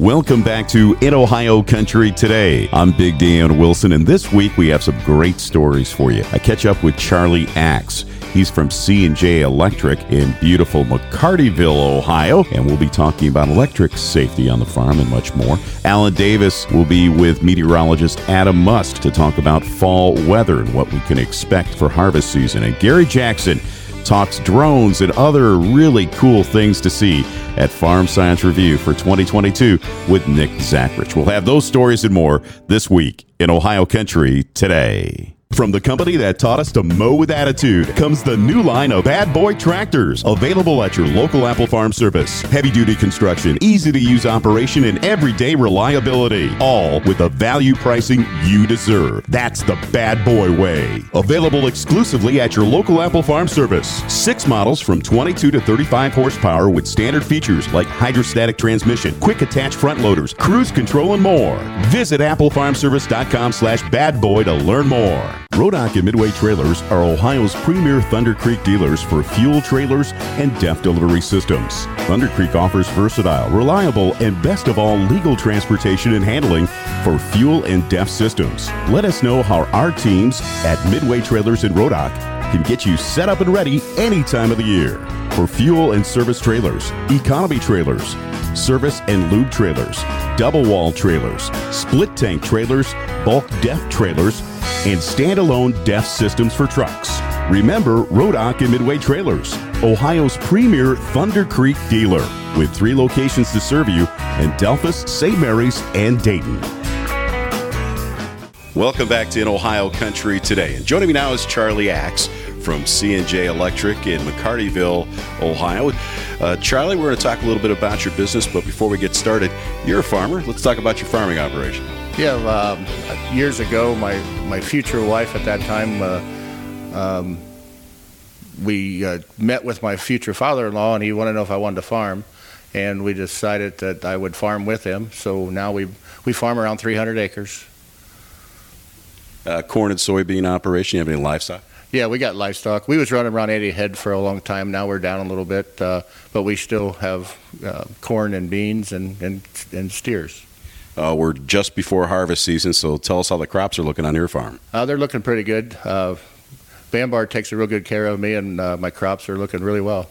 Welcome back to In Ohio Country Today. I'm Big Dan Wilson, and this week we have some great stories for you. I catch up with Charlie Axe. He's from C&J Electric in beautiful McCartyville, Ohio, and we'll be talking about electric safety on the farm and much more. Alan Davis will be with meteorologist Adam Must to talk about fall weather and what we can expect for harvest season. And Gary Jackson talks drones and other really cool things to see at Farm Science Review for 2022 with Nick Zachrich. We'll have those stories and more this week in Ohio Country today. From the company that taught us to mow with attitude comes the new line of Bad Boy tractors, available at your local Apple Farm service. Heavy duty construction, easy to use operation, and everyday reliability. All with the value pricing you deserve. That's the Bad Boy way. Available exclusively at your local Apple Farm service. Six models from 22 to 35 horsepower with standard features like hydrostatic transmission, quick attach front loaders, cruise control, and more. Visit applefarmservice.com slash badboy to learn more. Rodock and Midway Trailers are Ohio's premier Thunder Creek dealers for fuel trailers and DEF delivery systems. Thunder Creek offers versatile, reliable, and best of all, legal transportation and handling for fuel and DEF systems. Let us know how our teams at Midway Trailers in Rodock can get you set up and ready any time of the year. For fuel and service trailers, economy trailers, service and lube trailers, double wall trailers, split tank trailers, bulk DEF trailers, and standalone DEF systems for trucks. Remember Rodock and Midway Trailers, Ohio's premier Thunder Creek dealer, with three locations to serve you in Delphos, St. Mary's, and Dayton. Welcome back to In Ohio Country today. And joining me now is Charlie Axe from C&J Electric in McCartyville, Ohio. Uh, Charlie, we're going to talk a little bit about your business, but before we get started, you're a farmer. Let's talk about your farming operation. Yeah, um, years ago, my, my future wife at that time, uh, um, we uh, met with my future father-in-law, and he wanted to know if I wanted to farm, and we decided that I would farm with him. So now we we farm around 300 acres. Uh, corn and soybean operation. You have any livestock? Yeah, we got livestock. We was running around 80 head for a long time. Now we're down a little bit, uh, but we still have uh, corn and beans and, and, and steers. Uh, we're just before harvest season, so tell us how the crops are looking on your farm. Uh, they're looking pretty good. Uh, Bambauer takes a real good care of me, and uh, my crops are looking really well.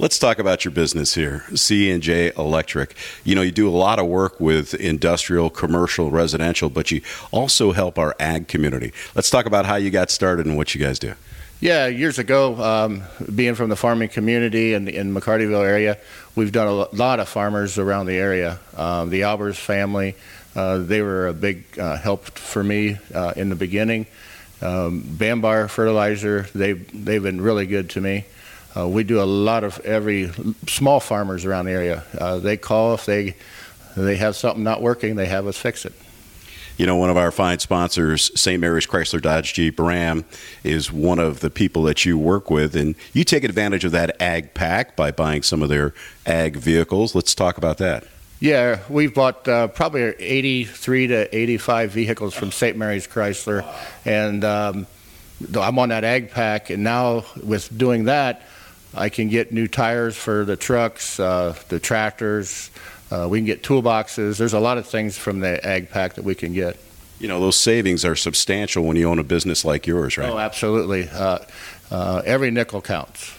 Let's talk about your business here, C&J Electric. You know, you do a lot of work with industrial, commercial, residential, but you also help our ag community. Let's talk about how you got started and what you guys do. Yeah, years ago, um, being from the farming community in, in McCartyville area, we've done a lot of farmers around the area. Um, the Albers family, uh, they were a big uh, help for me uh, in the beginning. Um, Bambauer Fertilizer, they, they've been really good to me. Uh, we do a lot of every small farmers around the area. Uh, they call if they they have something not working, they have us fix it. You know, one of our fine sponsors, St. Mary's Chrysler Dodge Jeep Ram, is one of the people that you work with, and you take advantage of that ag pack by buying some of their ag vehicles. Let's talk about that. Yeah, we've bought uh, probably 83 to 85 vehicles from St. Mary's Chrysler, and um, I'm on that ag pack, and now with doing that, I can get new tires for the trucks, uh, the tractors. Uh, we can get toolboxes. There's a lot of things from the ag pack that we can get. You know, those savings are substantial when you own a business like yours, right? Oh, absolutely. Uh, uh every nickel counts.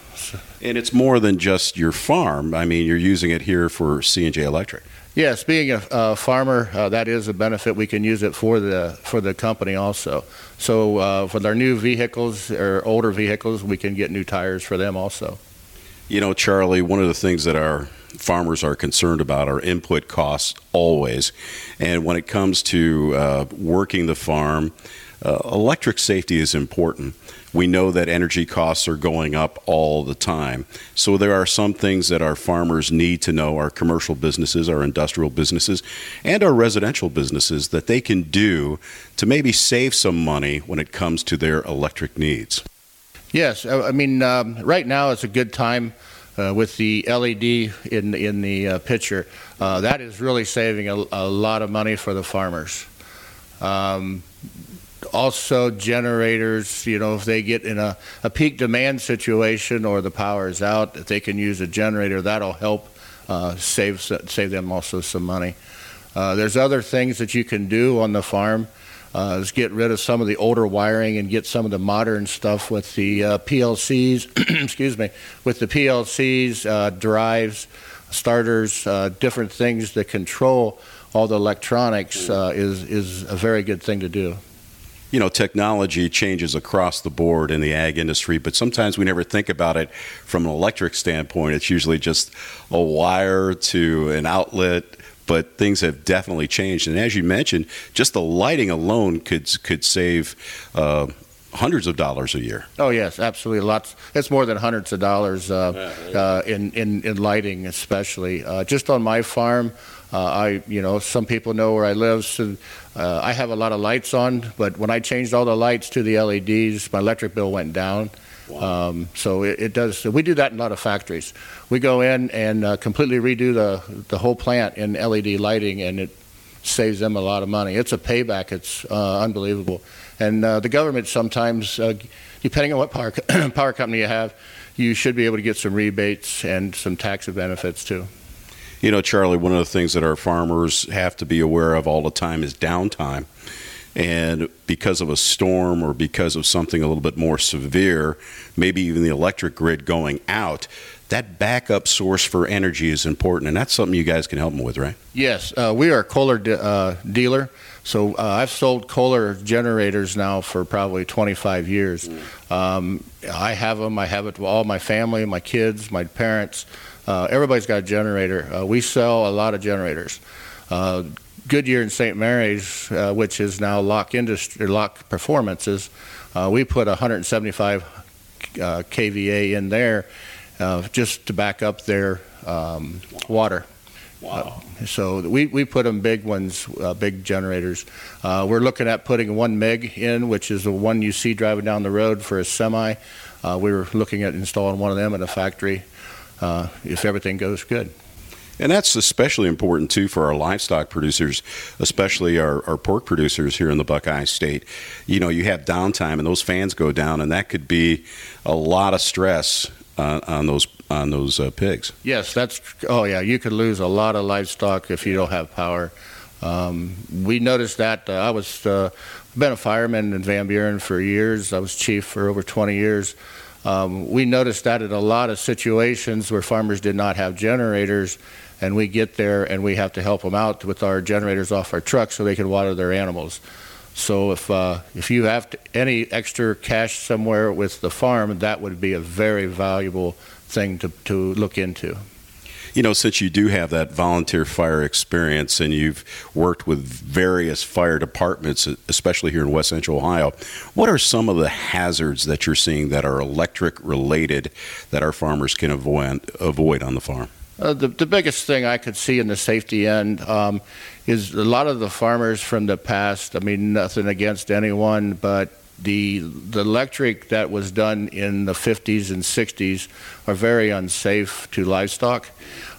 And it's more than just your farm. I mean, you're using it here for C&J Electric. Yes, being a, a farmer, uh, that is a benefit. We can use it for the for the company also. So uh, for our new vehicles or older vehicles, we can get new tires for them also. You know, Charlie, one of the things that our farmers are concerned about are input costs always, and when it comes to uh, working the farm, uh, electric safety is important. We know that energy costs are going up all the time. So there are some things that our farmers need to know, our commercial businesses, our industrial businesses, and our residential businesses that they can do to maybe save some money when it comes to their electric needs. Yes, I mean, um, right now it's a good time. Uh, with the LED in in the uh, picture, uh, that is really saving a, a, lot of money for the farmers. Um, also generators, you know, if they get in a, a peak demand situation or the power is out, if they can use a generator, that'll help uh, save save them also some money. Uh, there's other things that you can do on the farm. Uh, is get rid of some of the older wiring and get some of the modern stuff with the uh, PLCs. excuse me, with the PLCs, uh, drives, starters, uh, different things that control all the electronics uh, is is a very good thing to do you know, technology changes across the board in the ag industry, but sometimes we never think about it from an electric standpoint. It's usually just a wire to an outlet, but things have definitely changed. And as you mentioned, just the lighting alone could could save. Uh, hundreds of dollars a year. Oh yes, absolutely. Lots. It's more than hundreds of dollars uh. Uh, in, in in lighting, especially. Uh, just on my farm, uh, I, you know, some people know where I live, so uh, I have a lot of lights on. But when I changed all the lights to the LEDs, my electric bill went down. Wow. Um, so it, it, does. We do that in a lot of factories. We go in and uh, completely redo the the whole plant in LED lighting, and it saves them a lot of money. It's a payback. It's uh, unbelievable. And uh, the government sometimes, uh, depending on what power power company you have, you should be able to get some rebates and some tax benefits too. You know, Charlie, one of the things that our farmers have to be aware of all the time is downtime. And because of a storm or because of something a little bit more severe, maybe even the electric grid going out, that backup source for energy is important, and that's something you guys can help them with, right? Yes, uh, we are a Kohler de- uh, dealer, so uh, I've sold Kohler generators now for probably 25 years. Mm. Um, I have them. I have it to all my family, my kids, my parents. Uh, everybody's got a generator. Uh, we sell a lot of generators. Uh, Goodyear and St. Mary's, uh, which is now Lock Industry, Lock Performances, uh, we put 175 uh, kVA in there just to back up their um, water. Wow. Uh, so we, we put them big ones, uh, big generators. Uh, we're looking at putting one meg in, which is the one you see driving down the road for a semi. we were looking at installing one of them in a factory uh, if everything goes good. And that's especially important too for our livestock producers, especially our, our, pork producers here in the Buckeye State. You know, you have downtime and those fans go down, and that could be a lot of stress uh, on those on those uh, pigs. Yes, that's oh yeah, you could lose a lot of livestock if you don't have power. Um, we noticed that. Uh, I was uh, been a fireman in Van Buren for years. I was chief for over 20 years. Um, we noticed that in a lot of situations where farmers did not have generators, and we get there and we have to help them out with our generators off our truck so they can water their animals. So if uh, if you have to, any extra cash somewhere with the farm, that would be a very valuable thing to, to look into you know, since you do have that volunteer fire experience and you've worked with various fire departments, especially here in West Central Ohio, what are some of the hazards that you're seeing that are electric related that our farmers can avoid, avoid on the farm? Uh, the, the biggest thing I could see in the safety end um, is a lot of the farmers from the past. I mean, nothing against anyone, but the the electric that was done in the 50s and 60s are very unsafe to livestock.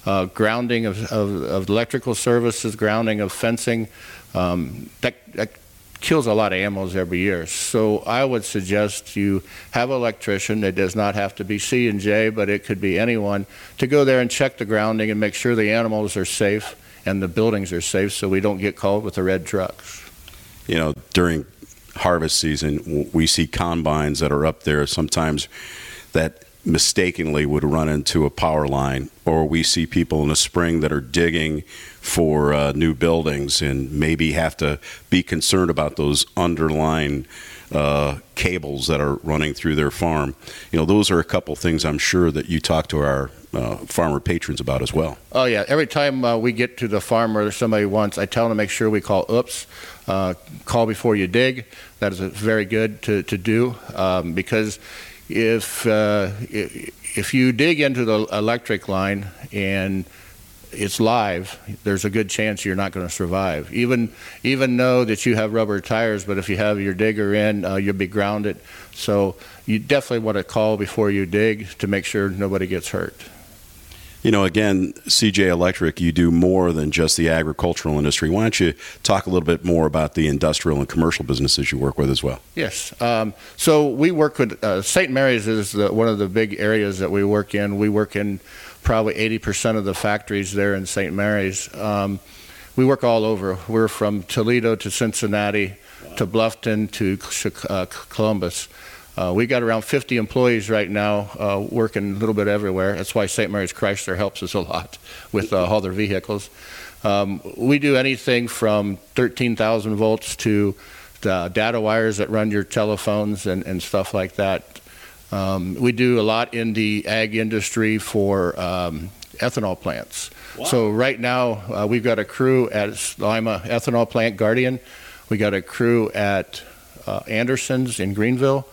Uh, grounding of, of, of, electrical services, grounding of fencing, um, that, that kills a lot of animals every year. So I would suggest you have an electrician. It does not have to be C and J, but it could be anyone to go there and check the grounding and make sure the animals are safe and the buildings are safe, so we don't get called with the red trucks. You know, during harvest season, we see combines that are up there sometimes that mistakenly would run into a power line, or we see people in the spring that are digging for uh, new buildings and maybe have to be concerned about those underlying uh, cables that are running through their farm. You know, those are a couple things I'm sure that you talk to our uh, farmer patrons about as well. Oh yeah, every time uh, we get to the farm or somebody wants, I tell them to make sure we call oops, uh, call before you dig. That is very good to to do um, because if uh, if you dig into the electric line and it's live, there's a good chance you're not going to survive. Even even know that you have rubber tires, but if you have your digger in, uh, you'll be grounded. So you definitely want to call before you dig to make sure nobody gets hurt. You know, again, CJ Electric, you do more than just the agricultural industry. Why don't you talk a little bit more about the industrial and commercial businesses you work with as well? Yes. Um, so we work with uh, St. Mary's is the, one of the big areas that we work in. We work in probably 80% of the factories there in St. Mary's. Um, we work all over. We're from Toledo to Cincinnati to Bluffton to uh, Columbus. Uh, we got around 50 employees right now uh, working a little bit everywhere. That's why St. Mary's Chrysler helps us a lot with uh, all their vehicles. Um, we do anything from 13,000 volts to data wires that run your telephones and, and stuff like that. Um, we do a lot in the ag industry for um, ethanol plants. Wow. So right now uh, we've got a crew at Lima Ethanol Plant Guardian. We got a crew at uh, Anderson's in Greenville,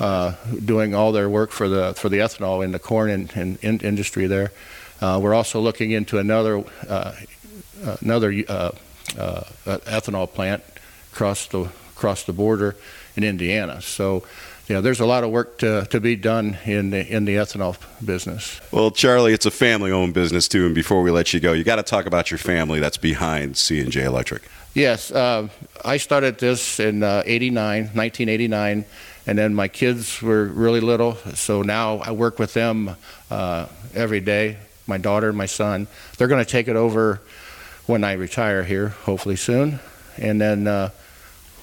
uh, doing all their work for the for the ethanol in the corn and, and in industry there. Uh, we're also looking into another uh, another uh, ethanol plant across the across the border in Indiana. So you know, there's a lot of work to, to be done in the, in the ethanol business. Well, Charlie, it's a family-owned business too. And before we let you go, you got to talk about your family that's behind C and J Electric. Yes, uh, I started this in uh, 89, 1989, and then my kids were really little, so now I work with them uh, every day. My daughter, my son, they're going to take it over when I retire here, hopefully soon, and then uh,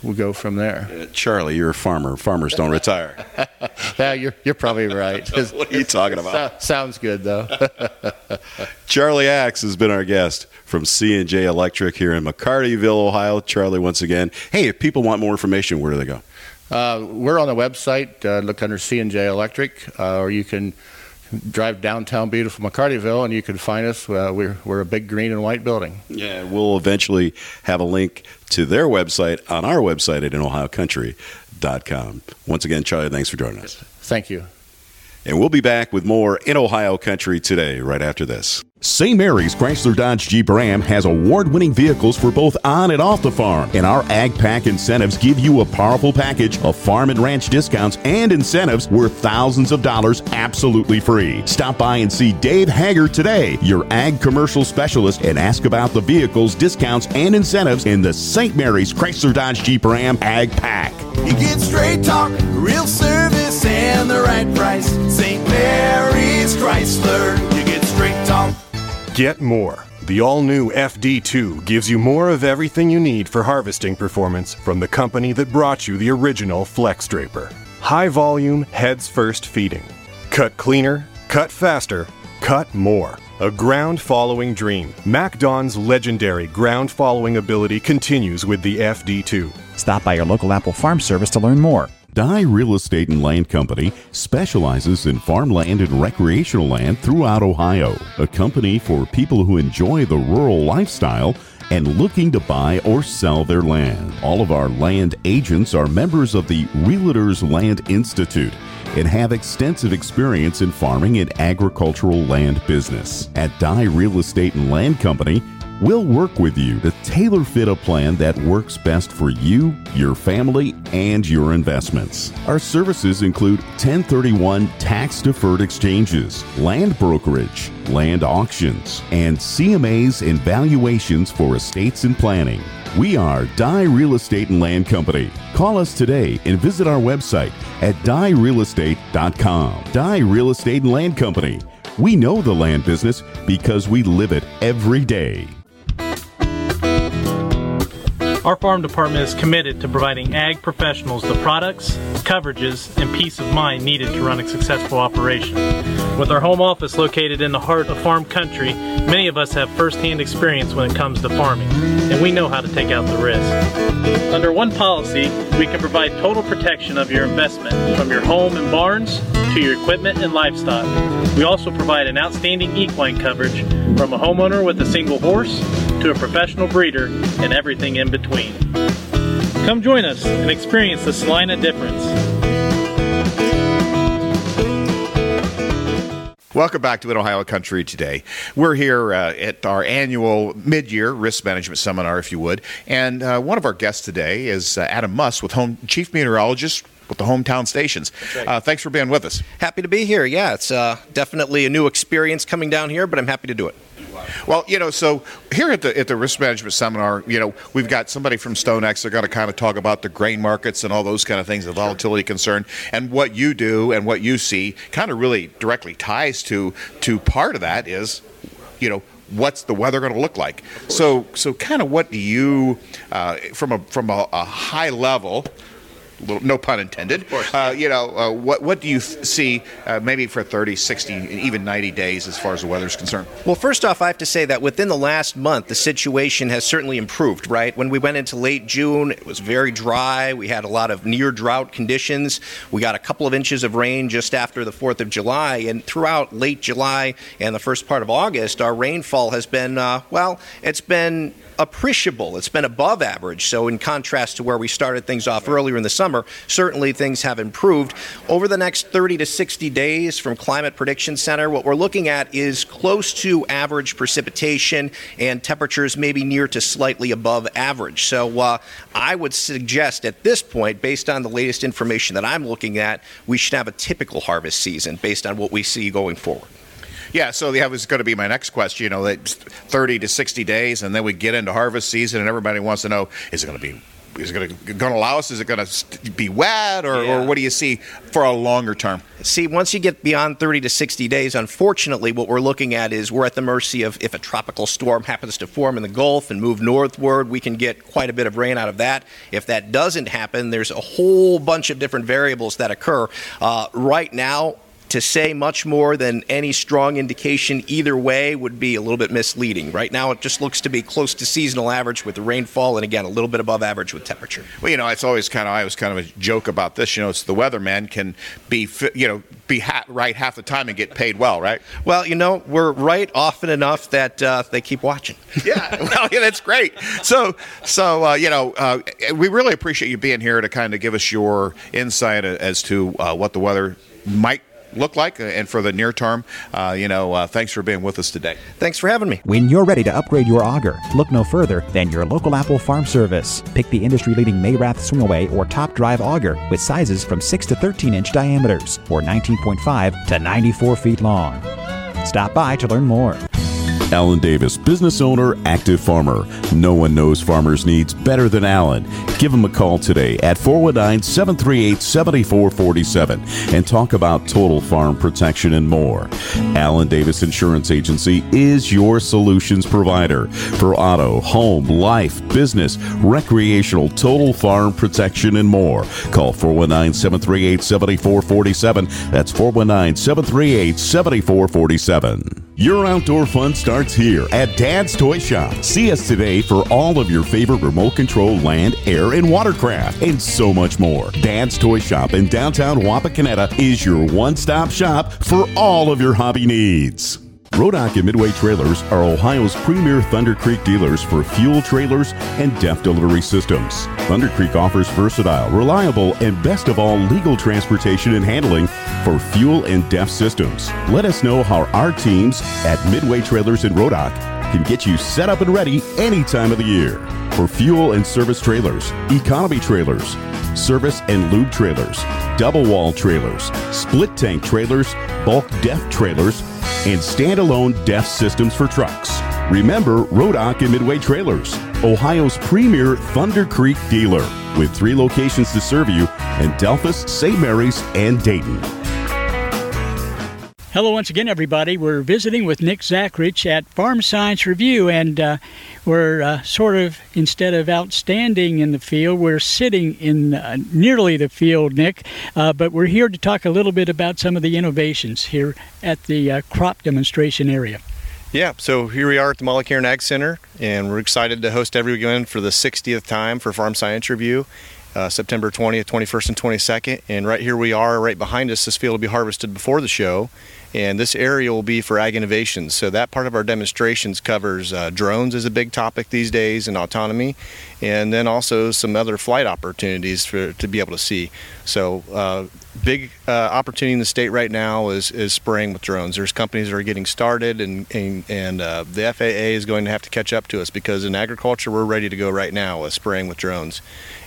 we'll go from there. Uh, Charlie, you're a farmer. Farmers don't retire. yeah, you're, you're probably right. what are you talking about? So, sounds good, though. Charlie Axe has been our guest from C&J Electric here in McCartyville, Ohio. Charlie, once again. Hey, if people want more information, where do they go? Uh, we're on the website. Uh, look under C&J Electric, uh, or you can drive downtown beautiful McCartyville and you can find us. Uh, we're, we're a big green and white building. Yeah, we'll eventually have a link to their website on our website at inohiocountry.com. Once again, Charlie, thanks for joining us. Thank you. And we'll be back with more in Ohio Country today, right after this. St. Mary's Chrysler Dodge Jeep Ram has award winning vehicles for both on and off the farm. And our Ag Pack incentives give you a powerful package of farm and ranch discounts and incentives worth thousands of dollars absolutely free. Stop by and see Dave Hager today, your ag commercial specialist, and ask about the vehicles, discounts, and incentives in the St. Mary's Chrysler Dodge Jeep Ram Ag Pack. You get straight talk, real service, and the right price. St. Mary's Chrysler. You get straight talk. Get more. The all new FD2 gives you more of everything you need for harvesting performance from the company that brought you the original Flex Draper. High volume, heads first feeding. Cut cleaner, cut faster, cut more. A ground following dream. MacDon's legendary ground following ability continues with the FD2. Stop by your local Apple Farm Service to learn more. Dye Real Estate and Land Company specializes in farmland and recreational land throughout Ohio. A company for people who enjoy the rural lifestyle and looking to buy or sell their land. All of our land agents are members of the Realtors Land Institute and have extensive experience in farming and agricultural land business. At Dye Real Estate and Land Company, We'll work with you to tailor fit a plan that works best for you, your family, and your investments. Our services include 1031 tax deferred exchanges, land brokerage, land auctions, and CMAs and valuations for estates and planning. We are Dye Real Estate and Land Company. Call us today and visit our website at dyerealestate.com. Dye Real Estate and Land Company. We know the land business because we live it every day. Our farm department is committed to providing ag professionals the products, coverages, and peace of mind needed to run a successful operation. With our home office located in the heart of farm country, many of us have firsthand experience when it comes to farming, and we know how to take out the risk. Under one policy, we can provide total protection of your investment, from your home and barns to your equipment and livestock. We also provide an outstanding equine coverage from a homeowner with a single horse to a professional breeder and everything in between. Come join us and experience the Celina difference. Welcome back to In Ohio Country today. We're here uh, at our annual mid-year risk management seminar, if you would, and uh, one of our guests today is uh, Adam Muss, with home chief meteorologist with the hometown stations. Right. Uh, thanks for being with us. Happy to be here. Yeah, it's uh, definitely a new experience coming down here, but I'm happy to do it. Well, you know, so here at the at the risk management seminar, you know, we've got somebody from StoneX. They're going to kind of talk about the grain markets and all those kind of things, the volatility concern, and what you do and what you see kind of really directly ties to to part of that is, you know, what's the weather going to look like? So, so kind of what do you, uh, from a from a, a high level, no pun intended. Uh, you know, uh, what what do you th- see uh, maybe for 30, 60, even 90 days as far as the weather is concerned? Well, first off, I have to say that within the last month, the situation has certainly improved, right? When we went into late June, it was very dry. We had a lot of near drought conditions. We got a couple of inches of rain just after the 4th of July. And throughout late July and the first part of August, our rainfall has been, uh, well, it's been appreciable. It's been above average. So, in contrast to where we started things off earlier in the summer, certainly things have improved. Over the next 30 to 60 days from Climate Prediction Center, what we're looking at is close to average precipitation and temperatures maybe near to slightly above average. So, uh, I would suggest at this point, based on the latest information that I'm looking at, we should have a typical harvest season based on what we see going forward. Yeah, so that was going to be my next question. You know, that 30 to 60 days, and then we get into harvest season, and everybody wants to know: is it going to be is it going to, allow us? Is it going to be wet, or, yeah. or, what do you see for a longer term? See, once you get beyond 30 to 60 days, unfortunately, what we're looking at is we're at the mercy of if a tropical storm happens to form in the Gulf and move northward, we can get quite a bit of rain out of that. If that doesn't happen, there's a whole bunch of different variables that occur. Uh, right now, to say much more than any strong indication either way would be a little bit misleading. Right now, it just looks to be close to seasonal average with the rainfall, and again, a little bit above average with temperature. Well, you know, it's always kind of I was kind of a joke about this. You know, it's the weatherman can be you know be ha- right half the time and get paid well, right? Well, you know, we're right often enough that uh, they keep watching. yeah, well, yeah, that's great. So, so uh, you know, uh, we really appreciate you being here to kind of give us your insight as to uh, what the weather might look like uh, and for the near term. Uh, you know, uh, thanks for being with us today. Thanks for having me. When you're ready to upgrade your auger, look no further than your local Apple Farm Service. Pick the industry leading Mayrath Swingaway or Top Drive auger with sizes from 6 to 13 inch diameters or 19.5 to 94 feet long. Stop by to learn more. Alan Davis, business owner, active farmer. No one knows farmers' needs better than Alan. Give him a call today at 419 738 7447 and talk about total farm protection and more. Alan Davis Insurance Agency is your solutions provider for auto, home, life, business, recreational, total farm protection, and more. Call 419 738 7447. That's 419 738 7447. Your outdoor fun starts here at Dad's Toy Shop. See us today for all of your favorite remote control land, air, and watercraft, and so much more. Dad's Toy Shop in downtown Wapakoneta is your one stop shop for all of your hobby needs. Rodock and Midway Trailers are Ohio's premier Thunder Creek dealers for fuel trailers and DEF delivery systems. Thunder Creek offers versatile, reliable, and best of all, legal transportation and handling for fuel and DEF systems. Let us know how our teams at Midway Trailers in Rodock can get you set up and ready any time of the year. For fuel and service trailers, economy trailers, service and lube trailers, double wall trailers, split tank trailers, bulk DEF trailers, and standalone DEF systems for trucks. Remember Rodock and Midway Trailers, Ohio's premier Thunder Creek dealer, with three locations to serve you in Delphos, St. Mary's, and Dayton. Hello, once again, everybody. We're visiting with Nick Zachrich at Farm Science Review, and uh, we're uh, sort of, instead of outstanding in the field, we're sitting in uh, nearly the field, Nick. Uh, but we're here to talk a little bit about some of the innovations here at the uh, crop demonstration area. Yeah, so here we are at the Caren Ag Center, and we're excited to host everyone for the 60th time for Farm Science Review. Uh, September 20th, 21st, and 22nd. And right here we are, right behind us. This field will be harvested before the show and this area will be for ag innovations. So that part of our demonstrations covers uh, drones is a big topic these days and autonomy, and then also some other flight opportunities for to be able to see. So uh, big uh, opportunity in the state right now is, is spraying with drones. There's companies that are getting started, and and, and uh, the FAA is going to have to catch up to us because in agriculture we're ready to go right now with spraying with drones,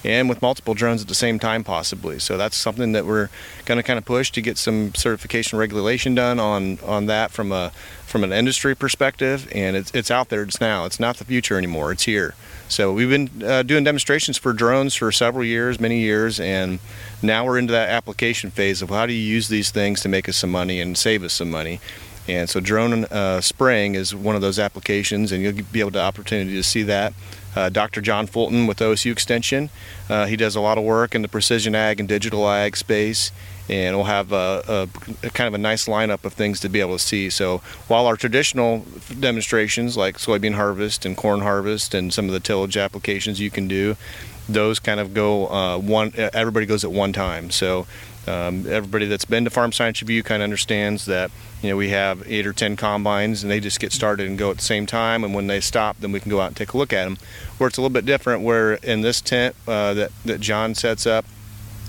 and with multiple drones at the same time possibly. So that's something that we're going to kind of push to get some certification regulation done on on that from a from an industry perspective, and it's it's out there. It's now. It's not the future anymore. It's here. So we've been uh, doing demonstrations for drones for several years, many years, and now we're into that application phase of how do you use these things to make us some money and save us some money. And so drone uh, spraying is one of those applications, and you'll be able to opportunity to see that. Uh, Dr. John Fulton with OSU Extension, uh, he does a lot of work in the precision ag and digital ag space, and we'll have a, a, kind of a nice lineup of things to be able to see. So while our traditional demonstrations like soybean harvest and corn harvest and some of the tillage applications you can do, those kind of go uh, one. Everybody goes at one time. So um, everybody that's been to Farm Science Review kind of understands that you know we have eight or ten combines and they just get started and go at the same time and when they stop then we can go out and take a look at them where it's a little bit different where in this tent uh, that, that john sets up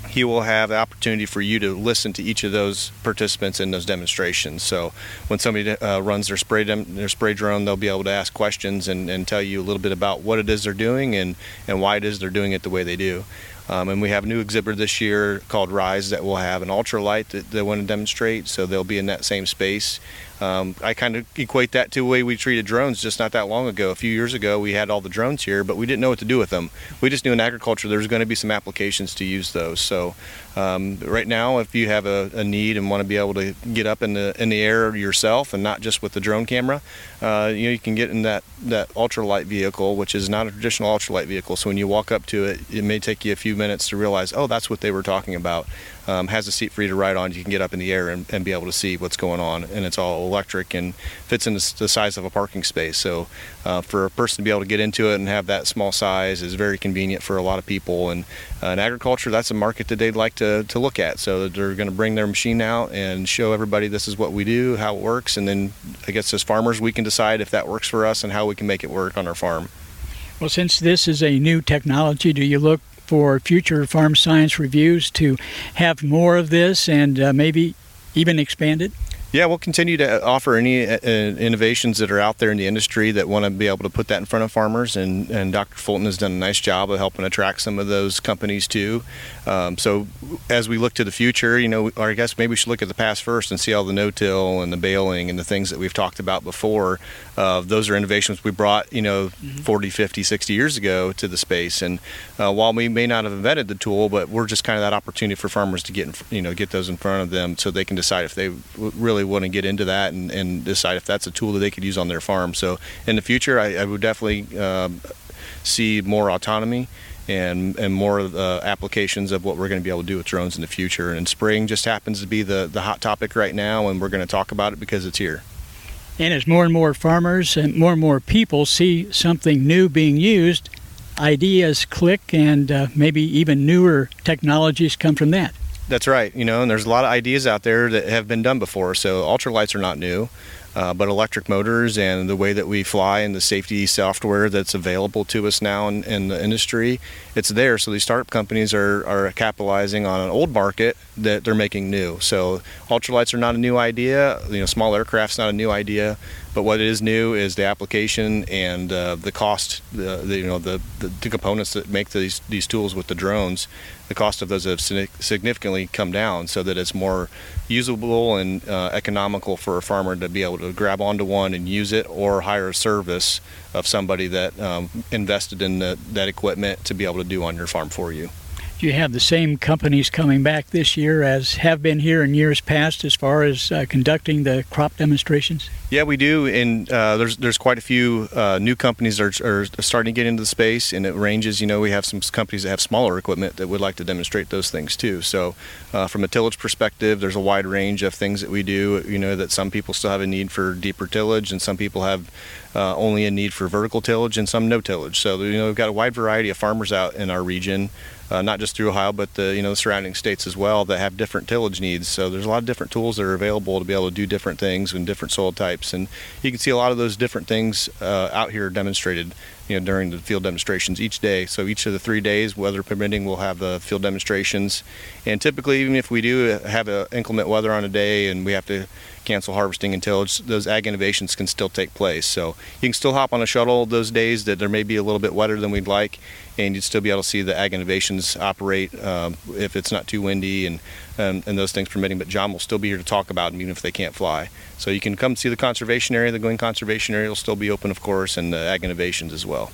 he will have the opportunity for you to listen to each of those participants in those demonstrations. So when somebody uh, runs their spray dem- their spray drone, they'll be able to ask questions and, and tell you a little bit about what it is they're doing and, and why it is they're doing it the way they do. Um, and we have a new exhibitor this year called Rise that will have an ultralight that they want to demonstrate. So they'll be in that same space. Um, I kind of equate that to the way we treated drones just not that long ago. A few years ago, we had all the drones here, but we didn't know what to do with them. We just knew in agriculture there's going to be some applications to use those. So um, right now, if you have a, a, need and want to be able to get up in the in the air yourself and not just with the drone camera, uh, you know you can get in that that ultralight vehicle, which is not a traditional ultralight vehicle. So when you walk up to it, it may take you a few minutes to realize, oh, that's what they were talking about um, has a seat for you to ride on. You can get up in the air and, and, be able to see what's going on, and it's all electric and fits in the, size of a parking space. So, uh, for a person to be able to get into it and have that small size is very convenient for a lot of people. And uh, in agriculture, that's a market that they'd like to, to look at. So they're going to bring their machine out and show everybody this is what we do, how it works, and then I guess as farmers we can decide if that works for us and how we can make it work on our farm. Well, since this is a new technology, do you look for future farm science reviews to have more of this and uh, maybe even expand it? Yeah, we'll continue to offer any uh, innovations that are out there in the industry that want to be able to put that in front of farmers. And, and Dr. Fulton has done a nice job of helping attract some of those companies too. Um, so as we look to the future, you know, I guess maybe we should look at the past first and see all the no-till and the baling and the things that we've talked about before. Uh, those are innovations we brought, you know, mm-hmm. 40, 50, 60 years ago to the space. And uh, while we may not have invented the tool, but we're just kind of that opportunity for farmers to get, in, you know, get those in front of them so they can decide if they really really want to get into that and, and decide if that's a tool that they could use on their farm. So in the future, I, I would definitely um, see more autonomy and and more uh, applications of what we're going to be able to do with drones in the future. And spraying just happens to be the the hot topic right now, and we're going to talk about it because it's here. And as more and more farmers and more and more people see something new being used, ideas click, and uh, maybe even newer technologies come from that. That's right. You know, and there's a lot of ideas out there that have been done before. So ultralights are not new. Uh, but electric motors and the way that we fly and the safety software that's available to us now in, in, the industry, it's there. So these startup companies are, are capitalizing on an old market that they're making new. So ultralights are not a new idea. You know, small aircraft's not a new idea. But what is new is the application and uh, the cost. The, the, you know the, the, the components that make these these tools with the drones. The cost of those have significantly come down, so that it's more usable and uh, economical for a farmer to be able to grab onto one and use it, or hire a service of somebody that um, invested in the, that equipment to be able to do on your farm for you. Do you have the same companies coming back this year as have been here in years past as far as uh, conducting the crop demonstrations? Yeah, we do, and uh, there's there's quite a few uh, new companies that are, are, starting to get into the space, and it ranges. You know, we have some companies that have smaller equipment that would like to demonstrate those things too. So, uh, from a tillage perspective, there's a wide range of things that we do. You know, that some people still have a need for deeper tillage, and some people have uh, only a need for vertical tillage, and some no tillage. So, you know, we've got a wide variety of farmers out in our region uh, not just through Ohio, but the you know the surrounding states as well that have different tillage needs. So there's a lot of different tools that are available to be able to do different things in different soil types, and you can see a lot of those different things uh, out here demonstrated. You know, during the field demonstrations each day. So each of the three days, weather permitting, we'll have the field demonstrations. And typically, even if we do have inclement weather on a day and we have to cancel harvesting until those ag innovations can still take place. So you can still hop on a shuttle those days that there may be a little bit wetter than we'd like, and you'd still be able to see the ag innovations operate um, if it's not too windy and and, and, those things permitting. But John will still be here to talk about them even if they can't fly. So you can come see the conservation area. The Gwynne Conservation Area will still be open, of course, and the Ag Innovations as well.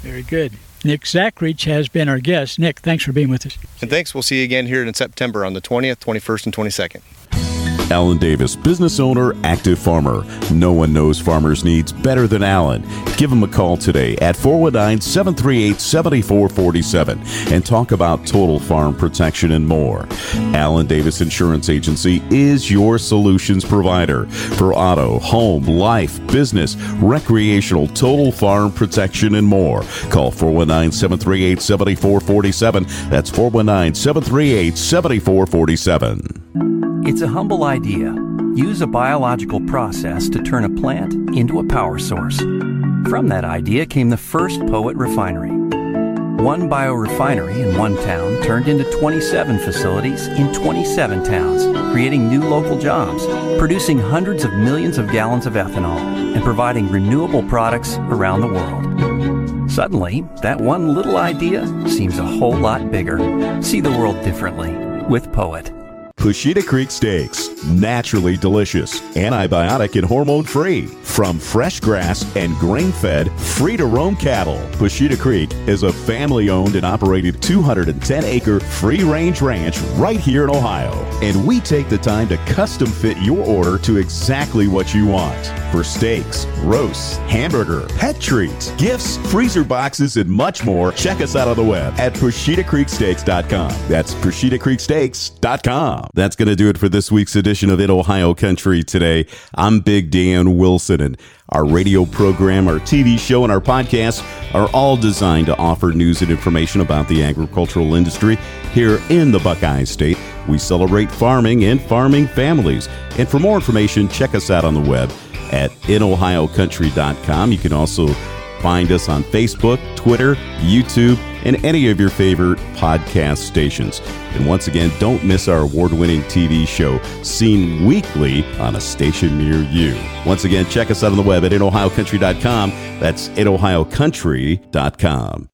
Very good. Nick Zachrich has been our guest. Nick, thanks for being with us. And thanks. We'll see you again here in September on the 20th, 21st, and 22nd. Alan Davis, business owner, active farmer. No one knows farmers' needs better than Alan. Give him a call today at 419 738 7447 and talk about total farm protection and more. Alan Davis Insurance Agency is your solutions provider for auto, home, life, business, recreational, total farm protection, and more. Call 419 738 7447. That's 419 738 7447. It's a humble idea. Use a biological process to turn a plant into a power source. From that idea came the first Poet Refinery. One biorefinery in one town turned into 27 facilities in 27 towns, creating new local jobs, producing hundreds of millions of gallons of ethanol, and providing renewable products around the world. Suddenly, that one little idea seems a whole lot bigger. See the world differently with Poet. Pusheta Creek Steaks. Naturally delicious, antibiotic and hormone free. From fresh grass and grain fed, free to roam cattle. Pusheta Creek is a family owned and operated 210 acre free range ranch right here in Ohio. And we take the time to custom fit your order to exactly what you want. For steaks, roasts, hamburger, pet treats, gifts, freezer boxes, and much more, check us out on the web at PushetaCreekSteaks.com. That's That's going to do it for this week's edition of In Ohio Country today. I'm Big Dan Wilson, and our radio program, our TV show, and our podcast are all designed to offer news and information about the agricultural industry here in the Buckeye State. We celebrate farming and farming families. And for more information, check us out on the web at inohiocountry.com. You can also find us on Facebook, Twitter, YouTube, and any of your favorite podcast stations. And once again, don't miss our award winning TV show, seen weekly on a station near you. Once again, check us out on the web at inohiocountry.com. That's inohiocountry.com.